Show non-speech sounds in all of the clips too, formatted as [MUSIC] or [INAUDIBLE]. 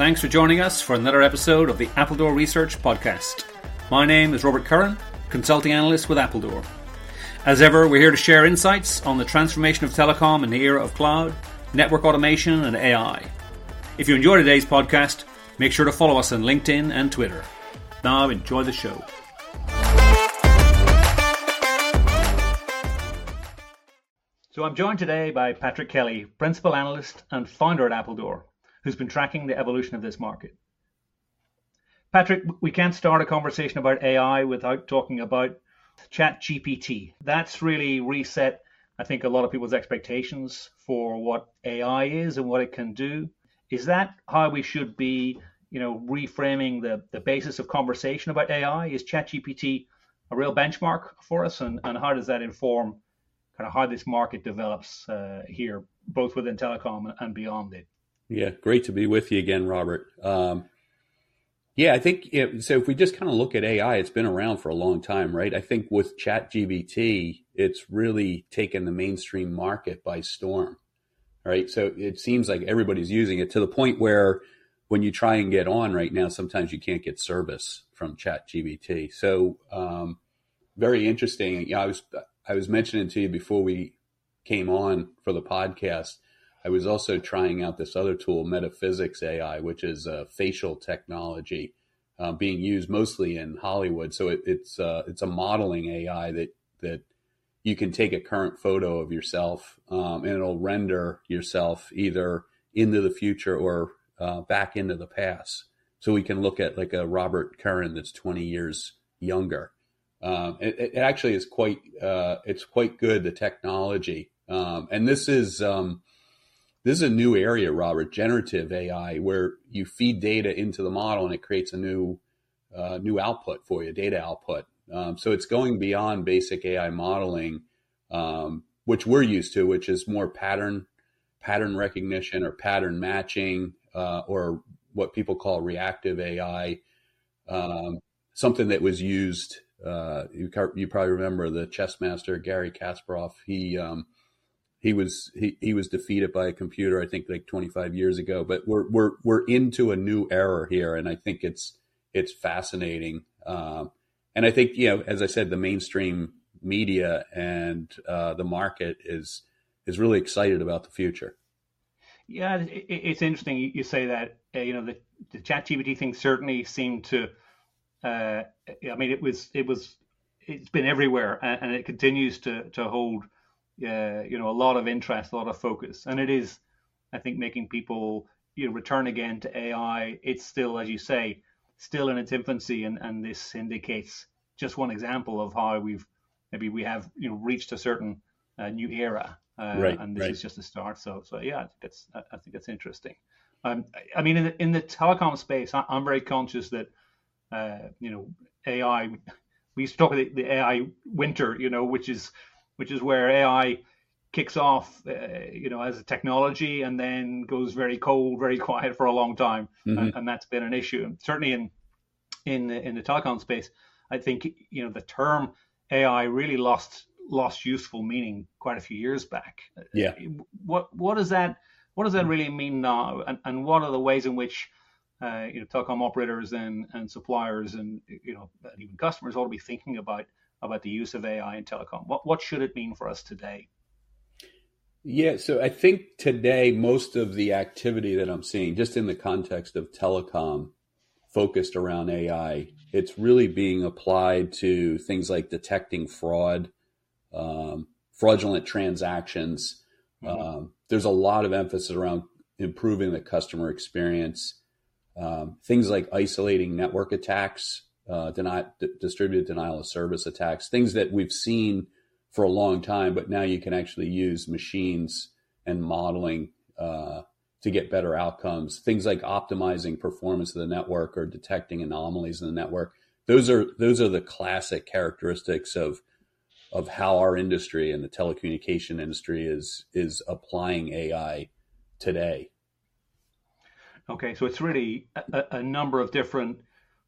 Thanks for joining us for another episode of the Appledore Research Podcast. My name is Robert Curran, consulting analyst with Appledore. As ever, we're here to share insights on the transformation of telecom in the era of cloud, network automation, and AI. If you enjoy today's podcast, make sure to follow us on LinkedIn and Twitter. Now, enjoy the show. So, I'm joined today by Patrick Kelly, Principal Analyst and founder at Appledore, who's been tracking the evolution of this market. Patrick, we can't start a conversation about AI without talking about ChatGPT. That's really reset, I think, a lot of people's expectations for what AI is and what it can do. Is that how we should be, you know, reframing the, the basis of conversation about AI? Is ChatGPT a real benchmark for us, and, and how does that inform kind of how this market develops uh, here, both within telecom and beyond it? Yeah, great to be with you again, Robert. Um, yeah, I think it, so. If we just kind of look at AI, it's been around for a long time, right? I think with ChatGPT, it's really taken the mainstream market by storm, right? So it seems like everybody's using it to the point where when you try and get on right now, sometimes you can't get service from ChatGPT. So um, very interesting. Yeah, I was I was mentioning to you before we came on for the podcast I was also trying out this other tool, Metaphysics AI, which is a facial technology uh, being used mostly in Hollywood. So it, it's uh, it's a modeling AI that that you can take a current photo of yourself um, and it'll render yourself either into the future or uh, back into the past. So we can look at like a Robert Curran that's 20 years younger. Um, it, it, actually is quite uh, it's quite good the technology, um, and this is um, this is a new area, Robert, generative AI, where you feed data into the model and it creates a new uh, new output for you, data output. Um, so it's going beyond basic AI modeling, um, which we're used to, which is more pattern pattern recognition or pattern matching, uh, or what people call reactive AI. Um, something that was used. Uh, you, you, probably remember the chess master Gary Kasparov. He um, he was he, he was defeated by a computer i think like 25 years ago. But we're we're we're into a new era here and i think it's it's fascinating. Um, and i think you know as i said the mainstream media and uh, the market is is really excited about the future. Yeah it, it's interesting you say that uh, you know the, the chat gpt thing certainly seemed to uh, i mean it was it was it's been everywhere and, and it continues to to hold uh, you know, a lot of interest, a lot of focus, and it is, I think, making people you know return again to AI. It's still, as you say, still in its infancy, and and this indicates just one example of how we've maybe we have you know reached a certain uh, new era, uh, right, and this right. is just a start. So so yeah, I think it's I think it's interesting. Um, I mean, in the, in the telecom space, I, am very conscious that uh, you know AI. We used to talk about the, the AI winter, you know, which is which is where AI kicks off, uh, you know, as a technology and then goes very cold, very [LAUGHS] quiet for a long time, mm-hmm. and, and, that's been an issue. Certainly in in the, in the telecom space, I think you know the term AI really lost lost useful meaning quite a few years back. Yeah. What what does that what does that really mean now, and, and what are the ways in which uh, you know telecom operators and and suppliers and you know even customers ought to be thinking about about the use of AI in telecom? What what should it mean for us today? Yeah, so I think today most of the activity that I'm seeing, just in the context of telecom, focused around AI, it's really being applied to things like detecting fraud, um, fraudulent transactions. Mm-hmm. Um, there's a lot of emphasis around improving the customer experience. Um, things like isolating network attacks uh, deny, d- distributed denial of service attacks, things that we've seen for a long time, but now you can actually use machines and modeling uh, to get better outcomes. Things like optimizing performance of the network or detecting anomalies in the network. Those are those are the classic characteristics of of how our industry and the telecommunication industry is is applying AI today. Okay, so it's really a, a number of different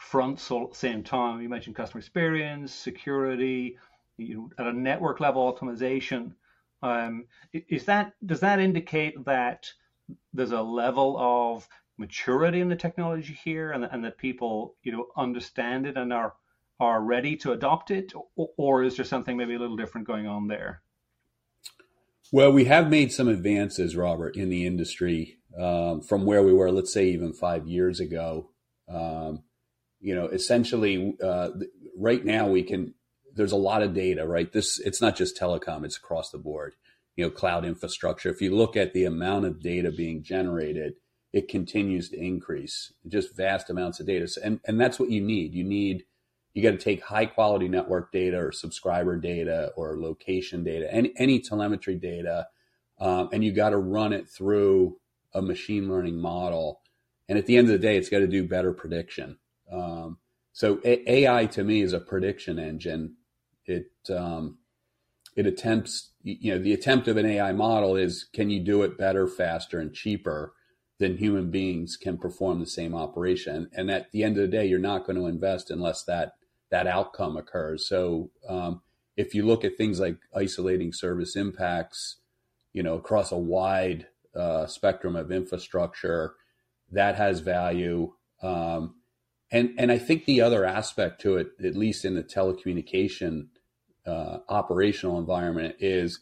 fronts all at the same time. You mentioned customer experience, security, you know, at a network level optimization. Um, is that does that indicate that there's a level of maturity in the technology here, and and that people you know understand it and are are ready to adopt it, or, or is there something maybe a little different going on there? Well, we have made some advances, Robert, in the industry um, from where we were, let's say, even five years ago. Um, you know, essentially, uh, right now we can. There's a lot of data, right? This it's not just telecom; it's across the board. You know, cloud infrastructure. If you look at the amount of data being generated, it continues to increase. Just vast amounts of data, and and that's what you need. You need you got to take high quality network data or subscriber data or location data, any any telemetry data, um, and you got to run it through a machine learning model. And at the end of the day, it's got to do better prediction. Um, so a- AI to me is a prediction engine. It um, it attempts, you know, the attempt of an AI model is can you do it better, faster, and cheaper than human beings can perform the same operation? And at the end of the day, you're not going to invest unless that that outcome occurs. So um, if you look at things like isolating service impacts, you know, across a wide uh, spectrum of infrastructure, that has value. Um, and and I think the other aspect to it, at least in the telecommunication uh, operational environment, is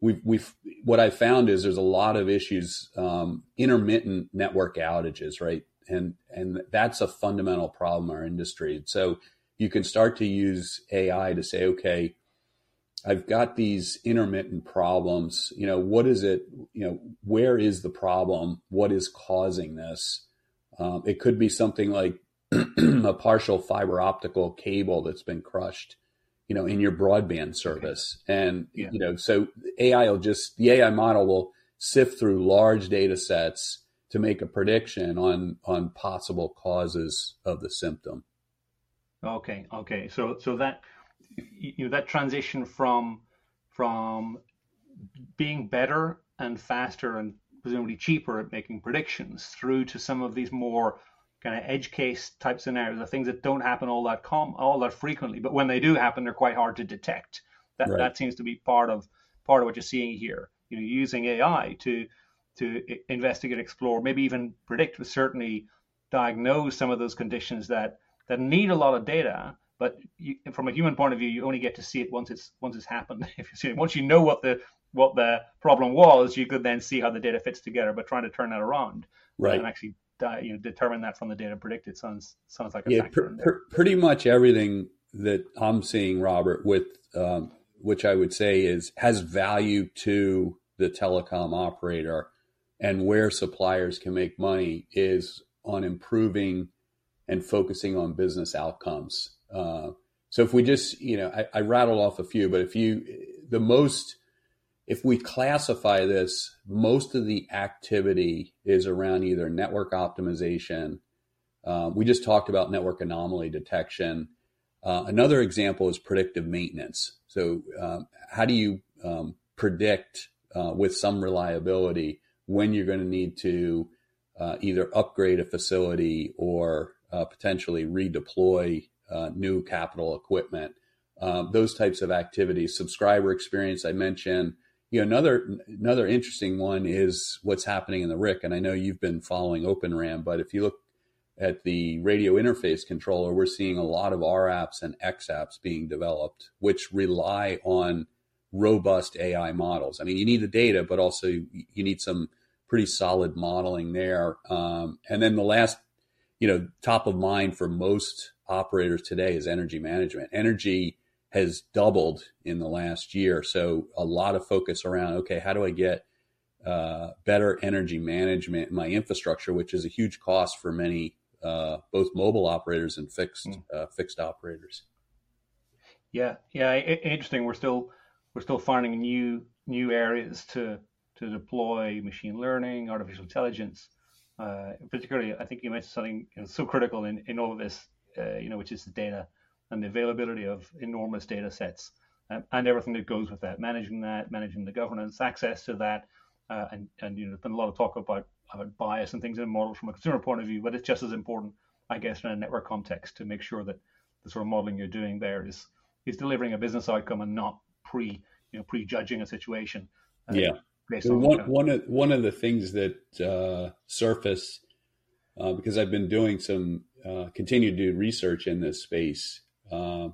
we've we've what I found is there's a lot of issues, um, intermittent network outages, right? And and that's a fundamental problem in our industry. So you can start to use AI to say, okay, I've got these intermittent problems. You know, what is it? You know, where is the problem? What is causing this? Um, it could be something like [CLEARS THROAT] a partial fiber optical cable that's been crushed, you know, in your broadband service. And, yeah. you know, so AI will just, the AI model will sift through large data sets to make a prediction on, on possible causes of the symptom. Okay, okay. So so that you know that transition from from being better and faster and presumably cheaper at making predictions through to some of these more kind of edge case type scenarios, the things that don't happen all that com all that frequently, but when they do happen, they're quite hard to detect. That right. that seems to be part of part of what you're seeing here. You know, using AI to to investigate, explore, maybe even predict, but certainly diagnose some of those conditions that that need a lot of data, but you, from a human point of view, you only get to see it once it's once it's happened. [LAUGHS] If you see it, once you know what the what the problem was, you could then see how the data fits together. But trying to turn that around, right, and actually you know determine that from the data predicted sounds sounds like a yeah, pr- pr- pretty much everything that I'm seeing, Robert, with um, which I would say is has value to the telecom operator, and where suppliers can make money is on improving and focusing on business outcomes. Uh, so if we just, you know, I, I rattled off a few, but if you, the most, if we classify this, most of the activity is around either network optimization. Uh, we just talked about network anomaly detection. Uh, another example is predictive maintenance. So, um, how do you um, predict uh, with some reliability when you're going to need to uh, either upgrade a facility or uh, potentially redeploy uh, new capital equipment. Um, those types of activities, subscriber experience, I mentioned. You know, another another interesting one is what's happening in the RIC, and I know you've been following Open RAN, but if you look at the radio interface controller, we're seeing a lot of R apps and X apps being developed, which rely on robust AI models. I mean, you need the data, but also you need some pretty solid modeling there. Um, and then the last you know, top of mind for most operators today is energy management. Energy has doubled in the last year. So a lot of focus around, okay, how do I get uh, better energy management in my infrastructure, which is a huge cost for many, uh, both mobile operators and fixed mm. uh, fixed operators. Yeah, yeah, interesting. We're still we're still finding new new areas to to deploy machine learning, artificial intelligence, uh, particularly, I think you mentioned something you know, so critical in, in all of this, uh, you know, which is the data and the availability of enormous data sets um, and everything that goes with that, managing that, managing the governance, access to that, uh, and and you know, there's been a lot of talk about about bias and things in models from a consumer point of view, but it's just as important, I guess, in a network context to make sure that the sort of modeling you're doing there is is delivering a business outcome and not pre you know prejudging a situation. Uh, yeah. Based on one, one of one of the things that uh, Surface uh, because I've been doing some uh, continue to do research in this space. Uh,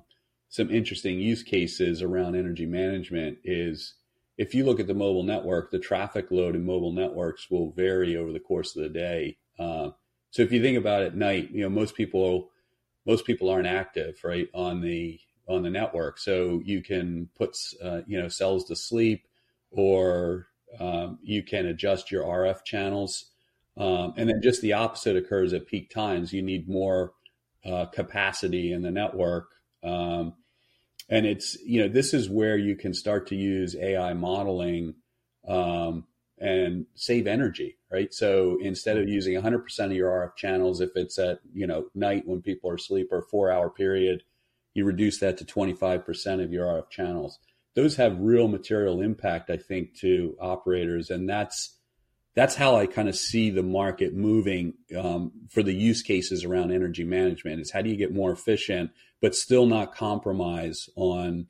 some interesting use cases around energy management is if you look at the mobile network, the traffic load in mobile networks will vary over the course of the day. Uh, so if you think about it at night, you know most people most people aren't active right on the on the network, so you can put uh, you know cells to sleep, or um, you can adjust your RF channels um, and then just the opposite occurs at peak times. You need more uh, capacity in the network. Um, and it's, you know, this is where you can start to use AI modeling um, and save energy, right? So instead of using 100% of your RF channels, if it's at, you know, night when people are asleep or four hour period, you reduce that to 25% of your RF channels. Those have real material impact, I think, to operators. And that's, that's how I kind of see the market moving um, for the use cases around energy management. Is how do you get more efficient, but still not compromise on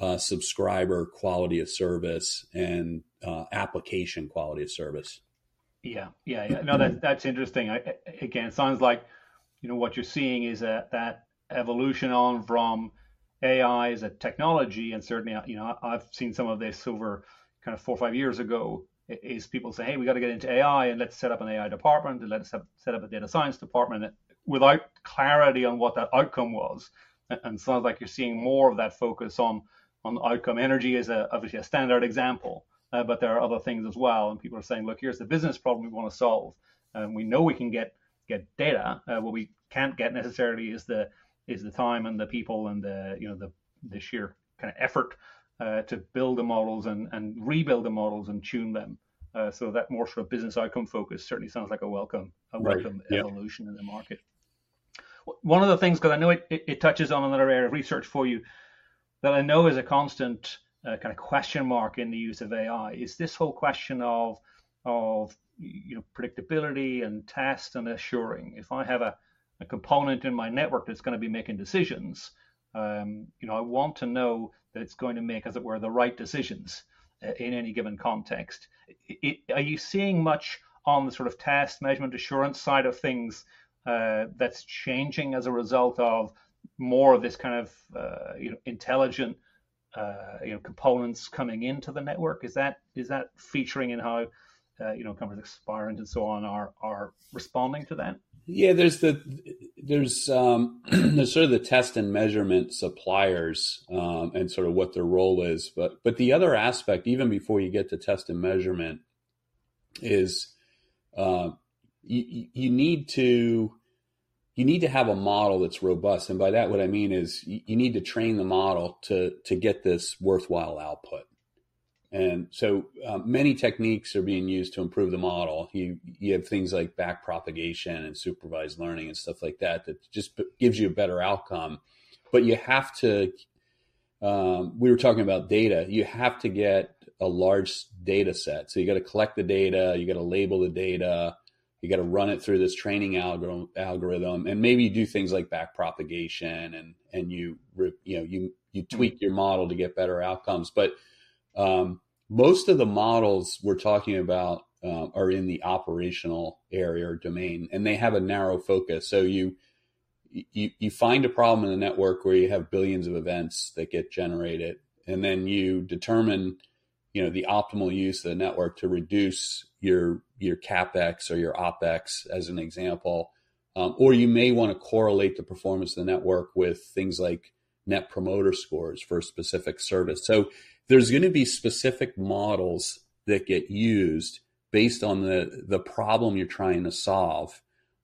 uh, subscriber quality of service and uh, application quality of service. Yeah, yeah, yeah. No, that that's interesting. I, again, sounds like you know what you're seeing is a, that evolution on from AI as a technology, and certainly you know I've seen some of this over kind of four or five years ago is people say, hey, we got to get into AI and let's set up an AI department and let's have, set up a data science department without clarity on what that outcome was. And sounds like you're seeing more of that focus on on outcome. Energy is a, obviously a standard example, uh, but there are other things as well. And people are saying, look, here's the business problem we want to solve. And we know we can get get data. Uh, what we can't get necessarily is the is the time and the people and the you know the the sheer kind of effort uh, to build the models and, and rebuild the models and tune them. Uh, so that more sort of business outcome focus certainly sounds like a welcome a welcome right. evolution in the market. One of the things, because I know it, it, it, touches on another area of research for you, that I know is a constant uh, kind of question mark in the use of AI is this whole question of of you know predictability and test and assuring. If I have a, a component in my network that's going to be making decisions, um, you know, I want to know that it's going to make, as it were, the right decisions uh, in any given context. It, are you seeing much on the sort of test, measurement, assurance side of things uh, that's changing as a result of more of this kind of uh, you know intelligent uh, you know components coming into the network? Is that is that featuring in how uh, you know companies like Spirent and so on are are responding to that? Yeah, there's the there's um, [CLEARS THROAT] there's sort of the test and measurement suppliers um, and sort of what their role is, but but the other aspect, even before you get to test and measurement, is uh, you, you need to you need to have a model that's robust, and by that what I mean is you, you need to train the model to to get this worthwhile output. And so uh, many techniques are being used to improve the model. You you have things like back propagation and supervised learning and stuff like that that just gives you a better outcome. But you have to. Um, we were talking about data. You have to get a large data set. So you got to collect the data. You got to label the data. You got to run it through this training algorithm, algorithm, and maybe you do things like back propagation and and you you know you you tweak your model to get better outcomes, but um, most of the models we're talking about uh, are in the operational area or domain, and they have a narrow focus. So you you you find a problem in the network where you have billions of events that get generated, and then you determine you know the optimal use of the network to reduce your your capex or your opex, as an example. Um, or you may want to correlate the performance of the network with things like net promoter scores for a specific service. So there's going to be specific models that get used based on the the problem you're trying to solve,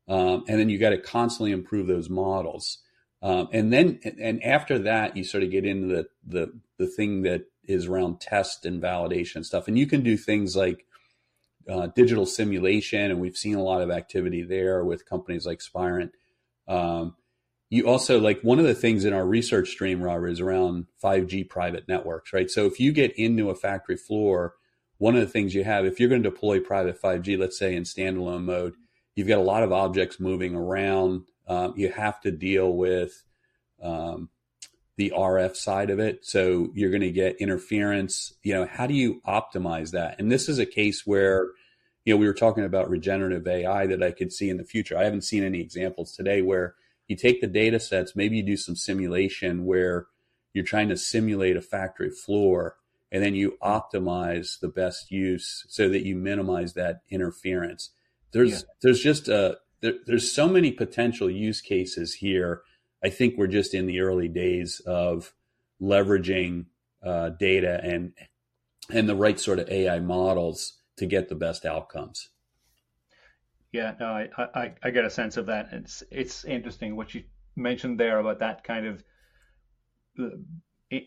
um, and then you got to constantly improve those models. Um, and then and after that, you sort of get into the the the thing that is around test and validation stuff, and you can do things like uh, digital simulation, and we've seen a lot of activity there with companies like Spirent. Um, you also like one of the things in our research stream, Robert, is around 5G private networks, right? So if you get into a factory floor, one of the things you have, if you're going to deploy private 5G, let's say in standalone mode, you've got a lot of objects moving around. Um, you have to deal with um, the RF side of it. So you're going to get interference. You know, how do you optimize that? And this is a case where you know, we were talking about regenerative AI that I could see in the future. I haven't seen any examples today where you take the data sets, maybe you do some simulation where you're trying to simulate a factory floor and then you optimize the best use so that you minimize that interference. There's yeah. there's just a there, there's so many potential use cases here. I think we're just in the early days of leveraging uh, data and and the right sort of AI models to get the best outcomes. Yeah, no, I, I, I get a sense of that. It's it's interesting what you mentioned there about that kind of uh,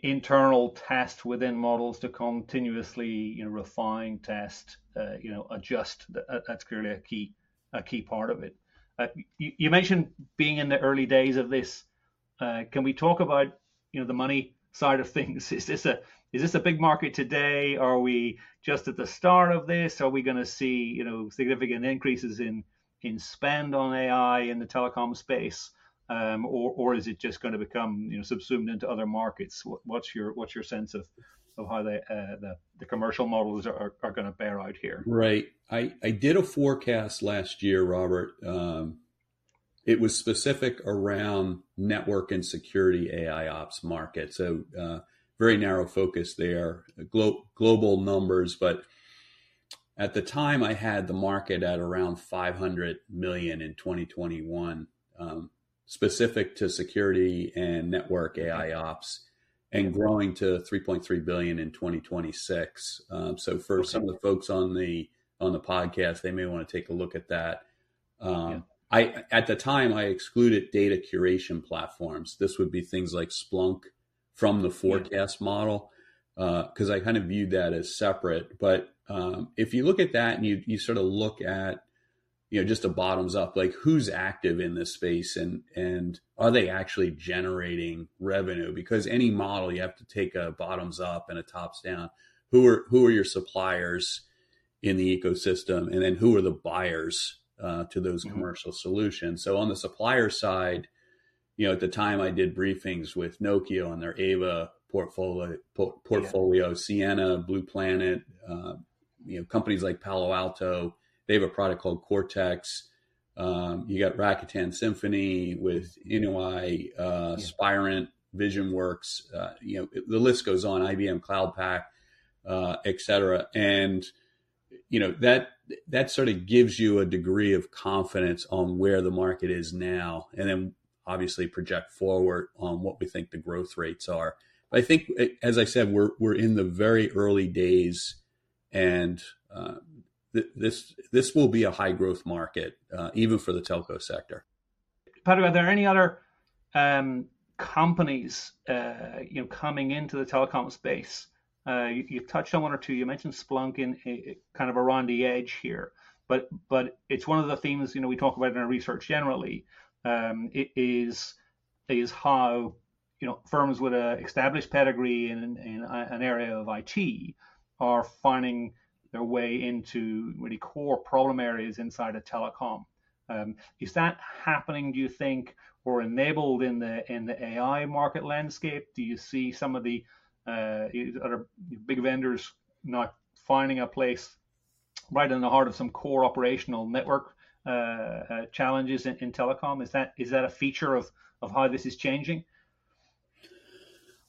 internal test within models to continuously you know refine, test, uh, you know adjust. That, that's clearly a key a key part of it. Uh, you, you, mentioned being in the early days of this. Uh, can we talk about you know the money side of things? [LAUGHS] Is this a is this a big market today? Are we just at the start of this? Are we going to see you know significant increases in in spend on AI in the telecom space? Um, or, or is it just going to become you know subsumed into other markets? What's your what's your sense of of how the uh, the, the commercial models are, are going to bear out here? Right. I, I did a forecast last year, Robert. Um, it was specific around network and security AI ops market. So uh, very narrow focus there, Glo- global numbers, but at the time I had the market at around 500 million in 2021, um, specific to security and network AI ops, and growing to 3.3 billion in 2026. Um, so for okay. some of the folks on the on the podcast, they may want to take a look at that. Um, yeah. I at the time I excluded data curation platforms. This would be things like Splunk from the forecast yeah. model because uh, I kind of viewed that as separate. But um, if you look at that and you you sort of look at you know just a bottoms up like who's active in this space and and are they actually generating revenue because any model you have to take a bottoms up and a tops down who are who are your suppliers in the ecosystem and then who are the buyers uh, to those mm-hmm. commercial solutions. So on the supplier side, you know, at the time I did briefings with Nokia on their Ava portfolio, portfolio, yeah. Ciena, Blue Planet, uh, you know, companies like Palo Alto. They have a product called Cortex. Um, you got Rakuten Symphony with Inouye, uh, yeah. Spirent, VisionWorks. Uh, you know, the list goes on. IBM Cloud Pak, uh, et cetera. And you know that that sort of gives you a degree of confidence on where the market is now, and then obviously project forward on what we think the growth rates are. But I think, as I said, we're we're in the very early days, and uh, th- this this will be a high growth market, uh, even for the telco sector. Patrick, are there any other um, companies, uh, you know, coming into the telecom space uh, you, you, touched on one or two. You mentioned Splunk in, in, kind of around the edge here, but but it's one of the themes you know we talk about in our research generally. Um, it is is how you know firms with an established pedigree in, in an area of IT are finding their way into really core problem areas inside of telecom. Um, is that happening? Do you think, or enabled in the in the AI market landscape? Do you see some of the uh, other big vendors not finding a place right in the heart of some core operational network challenges in, in, telecom. Is that is that a feature of of how this is changing?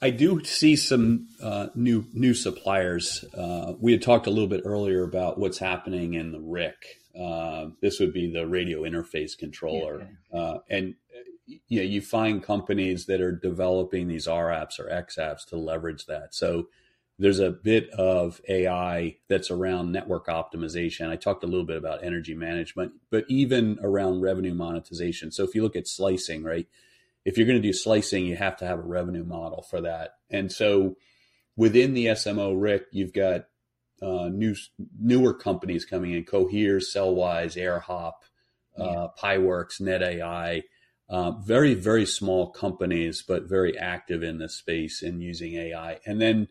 I do see some uh, new new suppliers. Uh, we had talked a little bit earlier about what's happening in the RIC. Uh, this would be the radio interface controller, yeah, okay. and you know, you find companies that are developing these R apps or X apps to leverage that. So there's a bit of AI that's around network optimization. I talked a little bit about energy management, but even around revenue monetization. So if you look at slicing, right? If you're going to do slicing, you have to have a revenue model for that. And so within the SMO RIC, you've got uh, new newer companies coming in: Cohere, Cellwize, AirHop, uh, yeah. P.I. Works, NetAI uh, very, very small companies, but very active in this space and using AI. And then,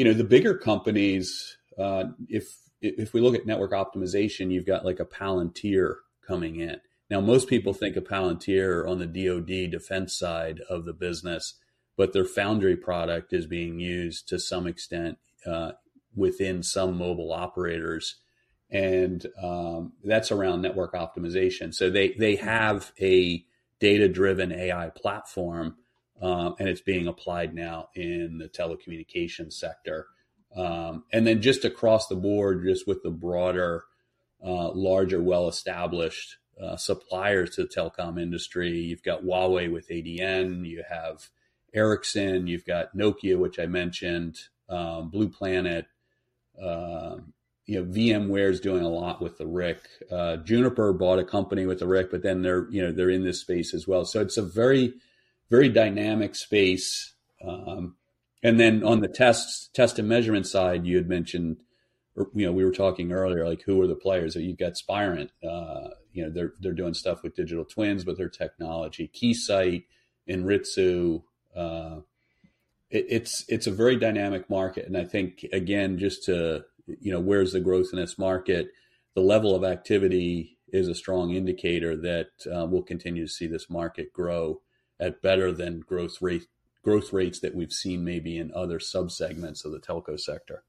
you know, the bigger companies, uh, if if we look at network optimization, you've got like a Palantir coming in. Now, most people think of Palantir on the DoD defense side of the business, but their Foundry product is being used to some extent uh, within some mobile operators and um, that's around network optimization. So they they have a data driven AI platform, um, and it's being applied now in the telecommunications sector. Um, and then just across the board, just with the broader, uh, larger, well established uh, suppliers to the telecom industry, you've got Huawei with ADN, you have Ericsson, you've got Nokia, which I mentioned, um, Blue Planet. Uh, you know, VMware is doing a lot with the RIC. Uh, Juniper bought a company with the RIC, but then they're you know they're in this space as well. So it's a very very dynamic space. Um, and then on the test test and measurement side, you had mentioned, you know, we were talking earlier, like who are the players? That you've got Spirent. Uh, you know, they're they're doing stuff with digital twins with their technology. Keysight, Anritsu. Uh, it, it's it's a very dynamic market, and I think again, just to you know, where's the growth in this market? The level of activity is a strong indicator that uh, we'll continue to see this market grow at better than growth rate growth rates that we've seen maybe in other subsegments of the telco sector.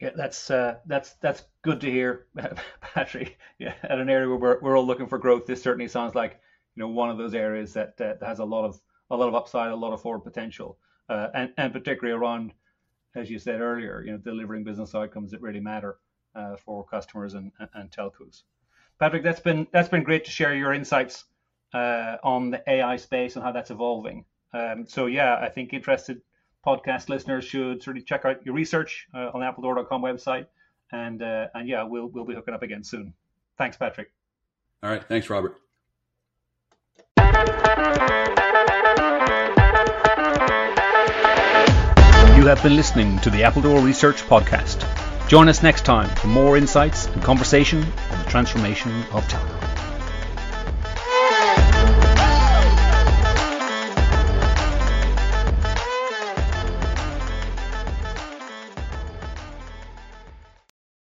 Yeah, that's uh, that's that's good to hear, [LAUGHS] Patrick. Yeah, at an area where we're, we're all looking for growth, this certainly sounds like you know one of those areas that, has a lot of a lot of upside, a lot of forward potential, uh, and and particularly around, as you said earlier, you know, delivering business outcomes that really matter uh, for customers and, and telcos. Patrick, that's been that's been great to share your insights uh, on the AI space and how that's evolving. Um, so yeah, I think interested podcast listeners should sort of check out your research uh, on the appledore.com website, and uh, and yeah, we'll we'll be hooking up again soon. Thanks, Patrick. All right, thanks, Robert. You have been listening to the Appledore Research Podcast. Join us next time for more insights and conversation on the transformation of telecom.